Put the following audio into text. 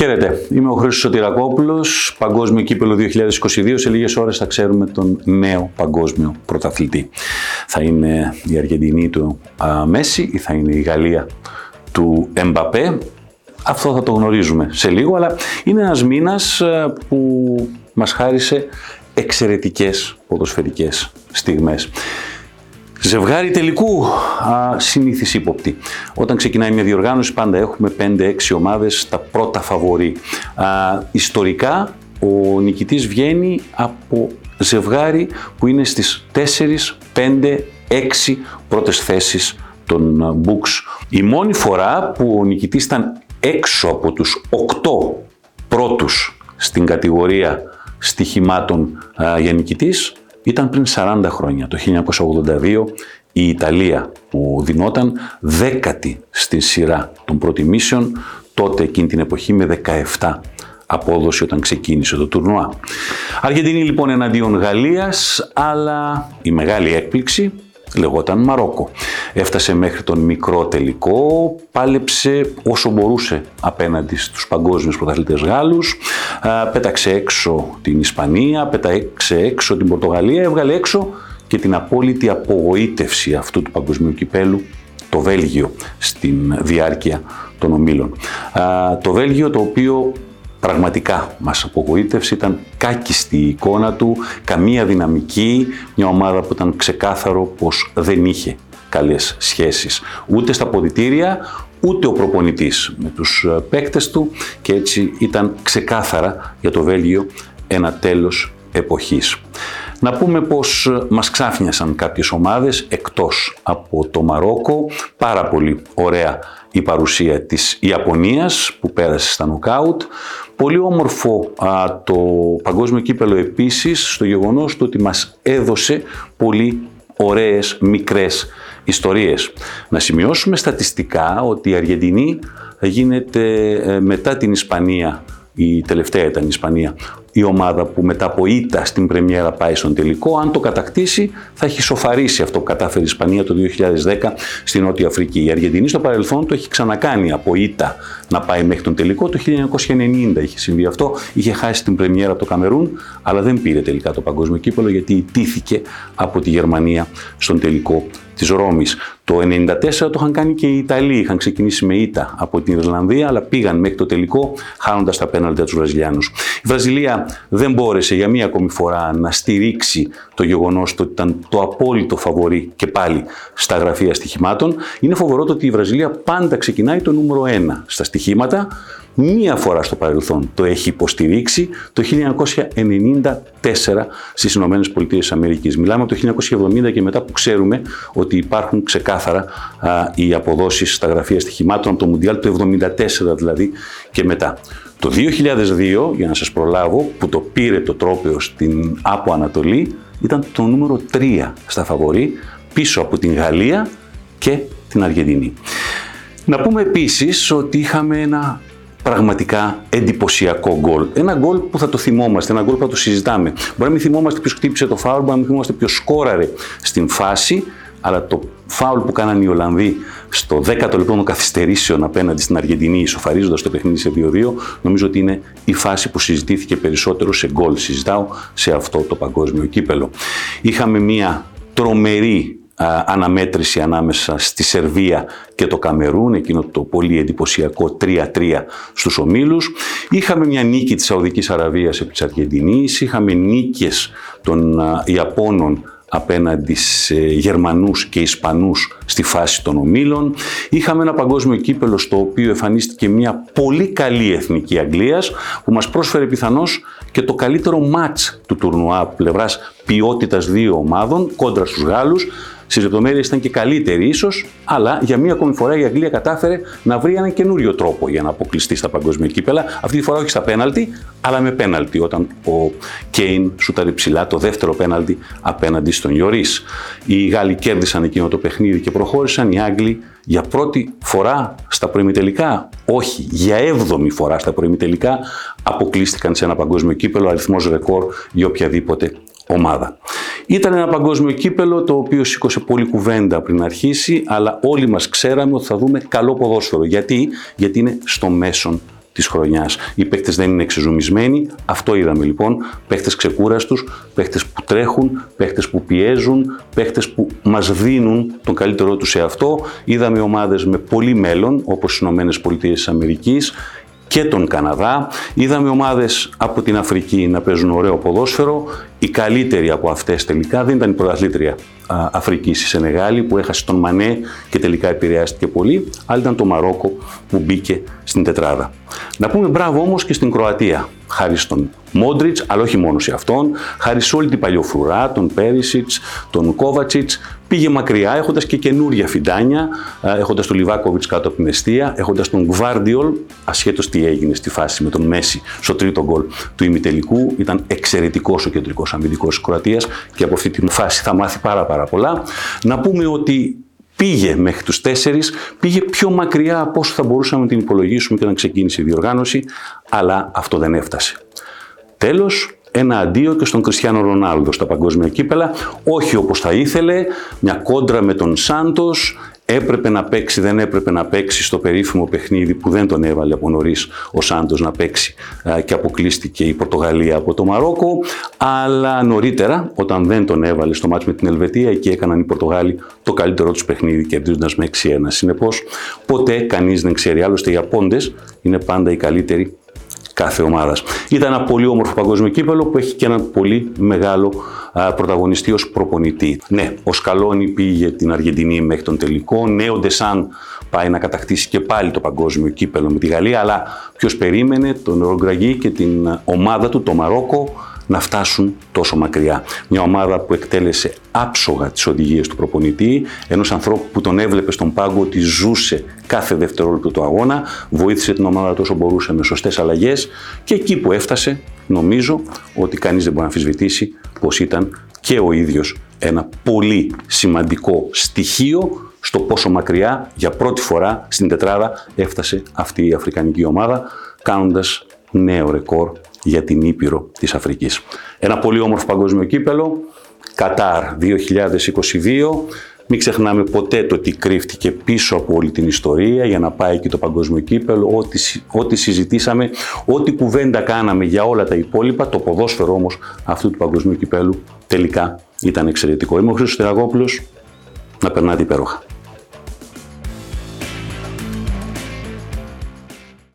Χαίρετε, είμαι ο Χρήστος Σωτηρακόπουλος, Παγκόσμιο Κύπελο 2022. Σε λίγες ώρες θα ξέρουμε τον νέο παγκόσμιο πρωταθλητή. Θα είναι η Αργεντινή του α, Μέση ή θα είναι η Γαλλία του Εμπαπέ. Αυτό θα το γνωρίζουμε σε λίγο, αλλά είναι ένας μήνας που μας χάρισε εξαιρετικές ποδοσφαιρικές στιγμές. Ζευγάρι τελικού, α, συνήθις ύποπτη. Όταν ξεκινάει μια διοργάνωση πάντα έχουμε 5-6 ομάδες τα πρώτα φαβορή. Α, ιστορικά ο νικητής βγαίνει από ζευγάρι που είναι στις 4, 5, 6 πρώτες θέσεις των books. Η μόνη φορά που ο νικητής ήταν έξω από τους 8 πρώτους στην κατηγορία στοιχημάτων για νικητής ήταν πριν 40 χρόνια, το 1982, η Ιταλία που δινόταν δέκατη στη σειρά των προτιμήσεων, τότε εκείνη την εποχή με 17 απόδοση όταν ξεκίνησε το τουρνουά. Αργεντινή λοιπόν εναντίον Γαλλίας, αλλά η μεγάλη έκπληξη λεγόταν Μαρόκο. Έφτασε μέχρι τον μικρό τελικό, πάλεψε όσο μπορούσε απέναντι στους παγκόσμιους πρωταθλητές Γάλλους, πέταξε έξω την Ισπανία, πέταξε έξω την Πορτογαλία, έβγαλε έξω και την απόλυτη απογοήτευση αυτού του παγκοσμίου κυπέλου, το Βέλγιο, στην διάρκεια των ομίλων. Το Βέλγιο το οποίο πραγματικά μας απογοήτευσε, ήταν κάκιστη η εικόνα του, καμία δυναμική, μια ομάδα που ήταν ξεκάθαρο πως δεν είχε καλές σχέσεις ούτε στα ποδητήρια, ούτε ο προπονητής με τους ε, παίκτες του και έτσι ήταν ξεκάθαρα για το Βέλγιο ένα τέλος εποχής. Να πούμε πως ε, μας ξάφνιασαν κάποιες ομάδες εκτός από το Μαρόκο, πάρα πολύ ωραία η παρουσία της Ιαπωνίας που πέρασε στα νοκάουτ. Πολύ όμορφο το παγκόσμιο κύπελο επίσης στο γεγονός του ότι μας έδωσε πολύ ωραίες μικρές ιστορίες. Να σημειώσουμε στατιστικά ότι η Αργεντινή γίνεται ε, μετά την Ισπανία η τελευταία ήταν η Ισπανία, η ομάδα που μετά από ήττα στην Πρεμιέρα πάει στον τελικό. Αν το κατακτήσει, θα έχει σοφαρίσει αυτό που κατάφερε η Ισπανία το 2010 στην Νότια Αφρική. Η Αργεντινή στο παρελθόν το έχει ξανακάνει από ήττα να πάει μέχρι τον τελικό. Το 1990 είχε συμβεί αυτό. Είχε χάσει την Πρεμιέρα από το Καμερούν, αλλά δεν πήρε τελικά το παγκόσμιο κύπελο γιατί ιτήθηκε από τη Γερμανία στον τελικό της Ρώμης. Το 1994 το είχαν κάνει και οι Ιταλοί. Είχαν ξεκινήσει με ήττα από την Ιρλανδία, αλλά πήγαν μέχρι το τελικό, χάνοντας τα πέναλτια τους Βραζιλιάνους. Η Βραζιλία δεν μπόρεσε για μία ακόμη φορά να στηρίξει το γεγονός ότι ήταν το απόλυτο φαβορή και πάλι στα γραφεία στοιχημάτων. Είναι φοβερό το ότι η Βραζιλία πάντα ξεκινάει το νούμερο 1 στα στοιχήματα μία φορά στο παρελθόν το έχει υποστηρίξει το 1994 στις Ηνωμένες Πολιτείες Αμερικής. Μιλάμε από το 1970 και μετά που ξέρουμε ότι υπάρχουν ξεκάθαρα α, οι αποδόσεις στα γραφεία στοιχημάτων από το Μουντιάλ του 1974 δηλαδή και μετά. Το 2002, για να σας προλάβω, που το πήρε το τρόπαιο στην Άπο Ανατολή, ήταν το νούμερο 3 στα φαβορή, πίσω από την Γαλλία και την Αργεντινή. Να πούμε επίσης ότι είχαμε ένα πραγματικά εντυπωσιακό γκολ. Ένα γκολ που θα το θυμόμαστε, ένα γκολ που θα το συζητάμε. Μπορεί να μην θυμόμαστε ποιος χτύπησε το φάουλ, μπορεί να μην θυμόμαστε ποιος σκόραρε στην φάση, αλλά το φάουλ που κάνανε οι Ολλανδοί στο 10ο λεπτό των καθυστερήσεων απέναντι στην Αργεντινή, ισοφαρίζοντας το παιχνίδι σε 2-2, νομίζω ότι είναι η φάση που συζητήθηκε περισσότερο σε γκολ. Συζητάω σε αυτό το παγκόσμιο κύπελο. Είχαμε μία τρομερή αναμέτρηση ανάμεσα στη Σερβία και το Καμερούν, εκείνο το πολύ εντυπωσιακό 3-3 στους ομίλους. Είχαμε μια νίκη της Σαουδικής Αραβίας επί της Αργεντινής, είχαμε νίκες των Ιαπώνων απέναντι σε Γερμανούς και Ισπανούς στη φάση των ομίλων. Είχαμε ένα παγκόσμιο κύπελο στο οποίο εμφανίστηκε μια πολύ καλή εθνική Αγγλίας που μας πρόσφερε πιθανώς και το καλύτερο μάτς του τουρνουά πλευράς ποιότητας δύο ομάδων κόντρα στους Γάλλους Στις λεπτομέρειες ήταν και καλύτερη ίσως, αλλά για μία ακόμη φορά η Αγγλία κατάφερε να βρει έναν καινούριο τρόπο για να αποκλειστεί στα παγκόσμια κύπελα. Αυτή τη φορά όχι στα πέναλτι, αλλά με πέναλτι, όταν ο Κέιν σούταρε ψηλά το δεύτερο πέναλτι απέναντι στον Ιωρί. Οι Γάλλοι κέρδισαν εκείνο το παιχνίδι και προχώρησαν. Οι Άγγλοι για πρώτη φορά στα προημιτελικά, όχι, για έβδομη φορά στα προημιτελικά, αποκλείστηκαν σε ένα παγκόσμιο κύπελο, αριθμός ρεκόρ για οποιαδήποτε ομάδα. Ήταν ένα παγκόσμιο κύπελο το οποίο σήκωσε πολύ κουβέντα πριν αρχίσει, αλλά όλοι μας ξέραμε ότι θα δούμε καλό ποδόσφαιρο. Γιατί, Γιατί είναι στο μέσον της χρονιάς. Οι παίκτες δεν είναι εξεζουμισμένοι. Αυτό είδαμε λοιπόν. Παίκτες ξεκούραστους, παίκτες που τρέχουν, παίκτες που πιέζουν, παίκτες που μας δίνουν τον καλύτερό τους σε αυτό. Είδαμε ομάδες με πολύ μέλλον, όπως οι Ηνωμένες Πολιτείες Αμερικής, και τον Καναδά. Είδαμε ομάδες από την Αφρική να παίζουν ωραίο ποδόσφαιρο. Η καλύτερη από αυτές τελικά δεν ήταν η πρωταθλήτρια Αφρική στη Σενεγάλη που έχασε τον Μανέ και τελικά επηρεάστηκε πολύ, αλλά ήταν το Μαρόκο που μπήκε στην τετράδα. Να πούμε μπράβο όμως και στην Κροατία, χάρη στον Μόντριτς, αλλά όχι μόνος σε αυτόν, χάρη σε όλη την παλιοφρουρά, τον Πέρισιτς, τον Κόβατσιτς, πήγε μακριά έχοντας και καινούρια φιντάνια, έχοντας τον Λιβάκοβιτς κάτω από την αιστεία, έχοντας τον Γκβάρντιολ, ασχέτως τι έγινε στη φάση με τον Μέση στο τρίτο γκολ του ημιτελικού. Ήταν εξαιρετικός ο κεντρικός αμυντικός της Κροατίας και από αυτή τη φάση θα μάθει πάρα, πάρα πολλά. Να πούμε ότι πήγε μέχρι τους τέσσερις, πήγε πιο μακριά από όσο θα μπορούσαμε να την υπολογίσουμε και να ξεκίνησε η διοργάνωση, αλλά αυτό δεν έφτασε. Τέλος, ένα αντίο και στον Κριστιανό Ρονάλδο στα παγκόσμια κύπελα, όχι όπως θα ήθελε, μια κόντρα με τον Σάντος, έπρεπε να παίξει, δεν έπρεπε να παίξει στο περίφημο παιχνίδι που δεν τον έβαλε από νωρίς ο Σάντος να παίξει και αποκλείστηκε η Πορτογαλία από το Μαρόκο. Αλλά νωρίτερα, όταν δεν τον έβαλε στο μάτι με την Ελβετία, εκεί έκαναν οι Πορτογάλοι το καλύτερό τους παιχνίδι, κερδίζοντας με 6-1. Συνεπώς, ποτέ κανείς δεν ξέρει. Άλλωστε, οι Απόντες είναι πάντα οι καλύτεροι κάθε ομάδας. Ήταν ένα πολύ όμορφο παγκόσμιο κύπελο που έχει και ένα πολύ μεγάλο πρωταγωνιστή ως προπονητή. Ναι, ο Σκαλόνι πήγε την Αργεντινή μέχρι τον τελικό. Ναι, ο Ντεσάν πάει να κατακτήσει και πάλι το παγκόσμιο κύπελο με τη Γαλλία. Αλλά ποιος περίμενε τον Ρογκραγί και την ομάδα του, το Μαρόκο, να φτάσουν τόσο μακριά. Μια ομάδα που εκτέλεσε άψογα τις οδηγίες του προπονητή, ενός ανθρώπου που τον έβλεπε στον πάγκο ότι ζούσε κάθε δευτερόλεπτο του αγώνα, βοήθησε την ομάδα τόσο μπορούσε με σωστές αλλαγές και εκεί που έφτασε νομίζω ότι κανείς δεν μπορεί να αμφισβητήσει πως ήταν και ο ίδιος ένα πολύ σημαντικό στοιχείο στο πόσο μακριά για πρώτη φορά στην τετράδα έφτασε αυτή η αφρικανική ομάδα κάνοντας νέο ρεκόρ για την Ήπειρο της Αφρικής. Ένα πολύ όμορφο παγκόσμιο κύπελο, Κατάρ 2022. Μην ξεχνάμε ποτέ το τι κρύφτηκε πίσω από όλη την ιστορία για να πάει εκεί το παγκόσμιο κύπελο, ό,τι, ό,τι συζητήσαμε, ό,τι κουβέντα κάναμε για όλα τα υπόλοιπα, το ποδόσφαιρο όμως αυτού του παγκοσμίου κυπέλου τελικά ήταν εξαιρετικό. Είμαι ο Χρήστος Τεραγόπουλος, να περνάτε υπέροχα.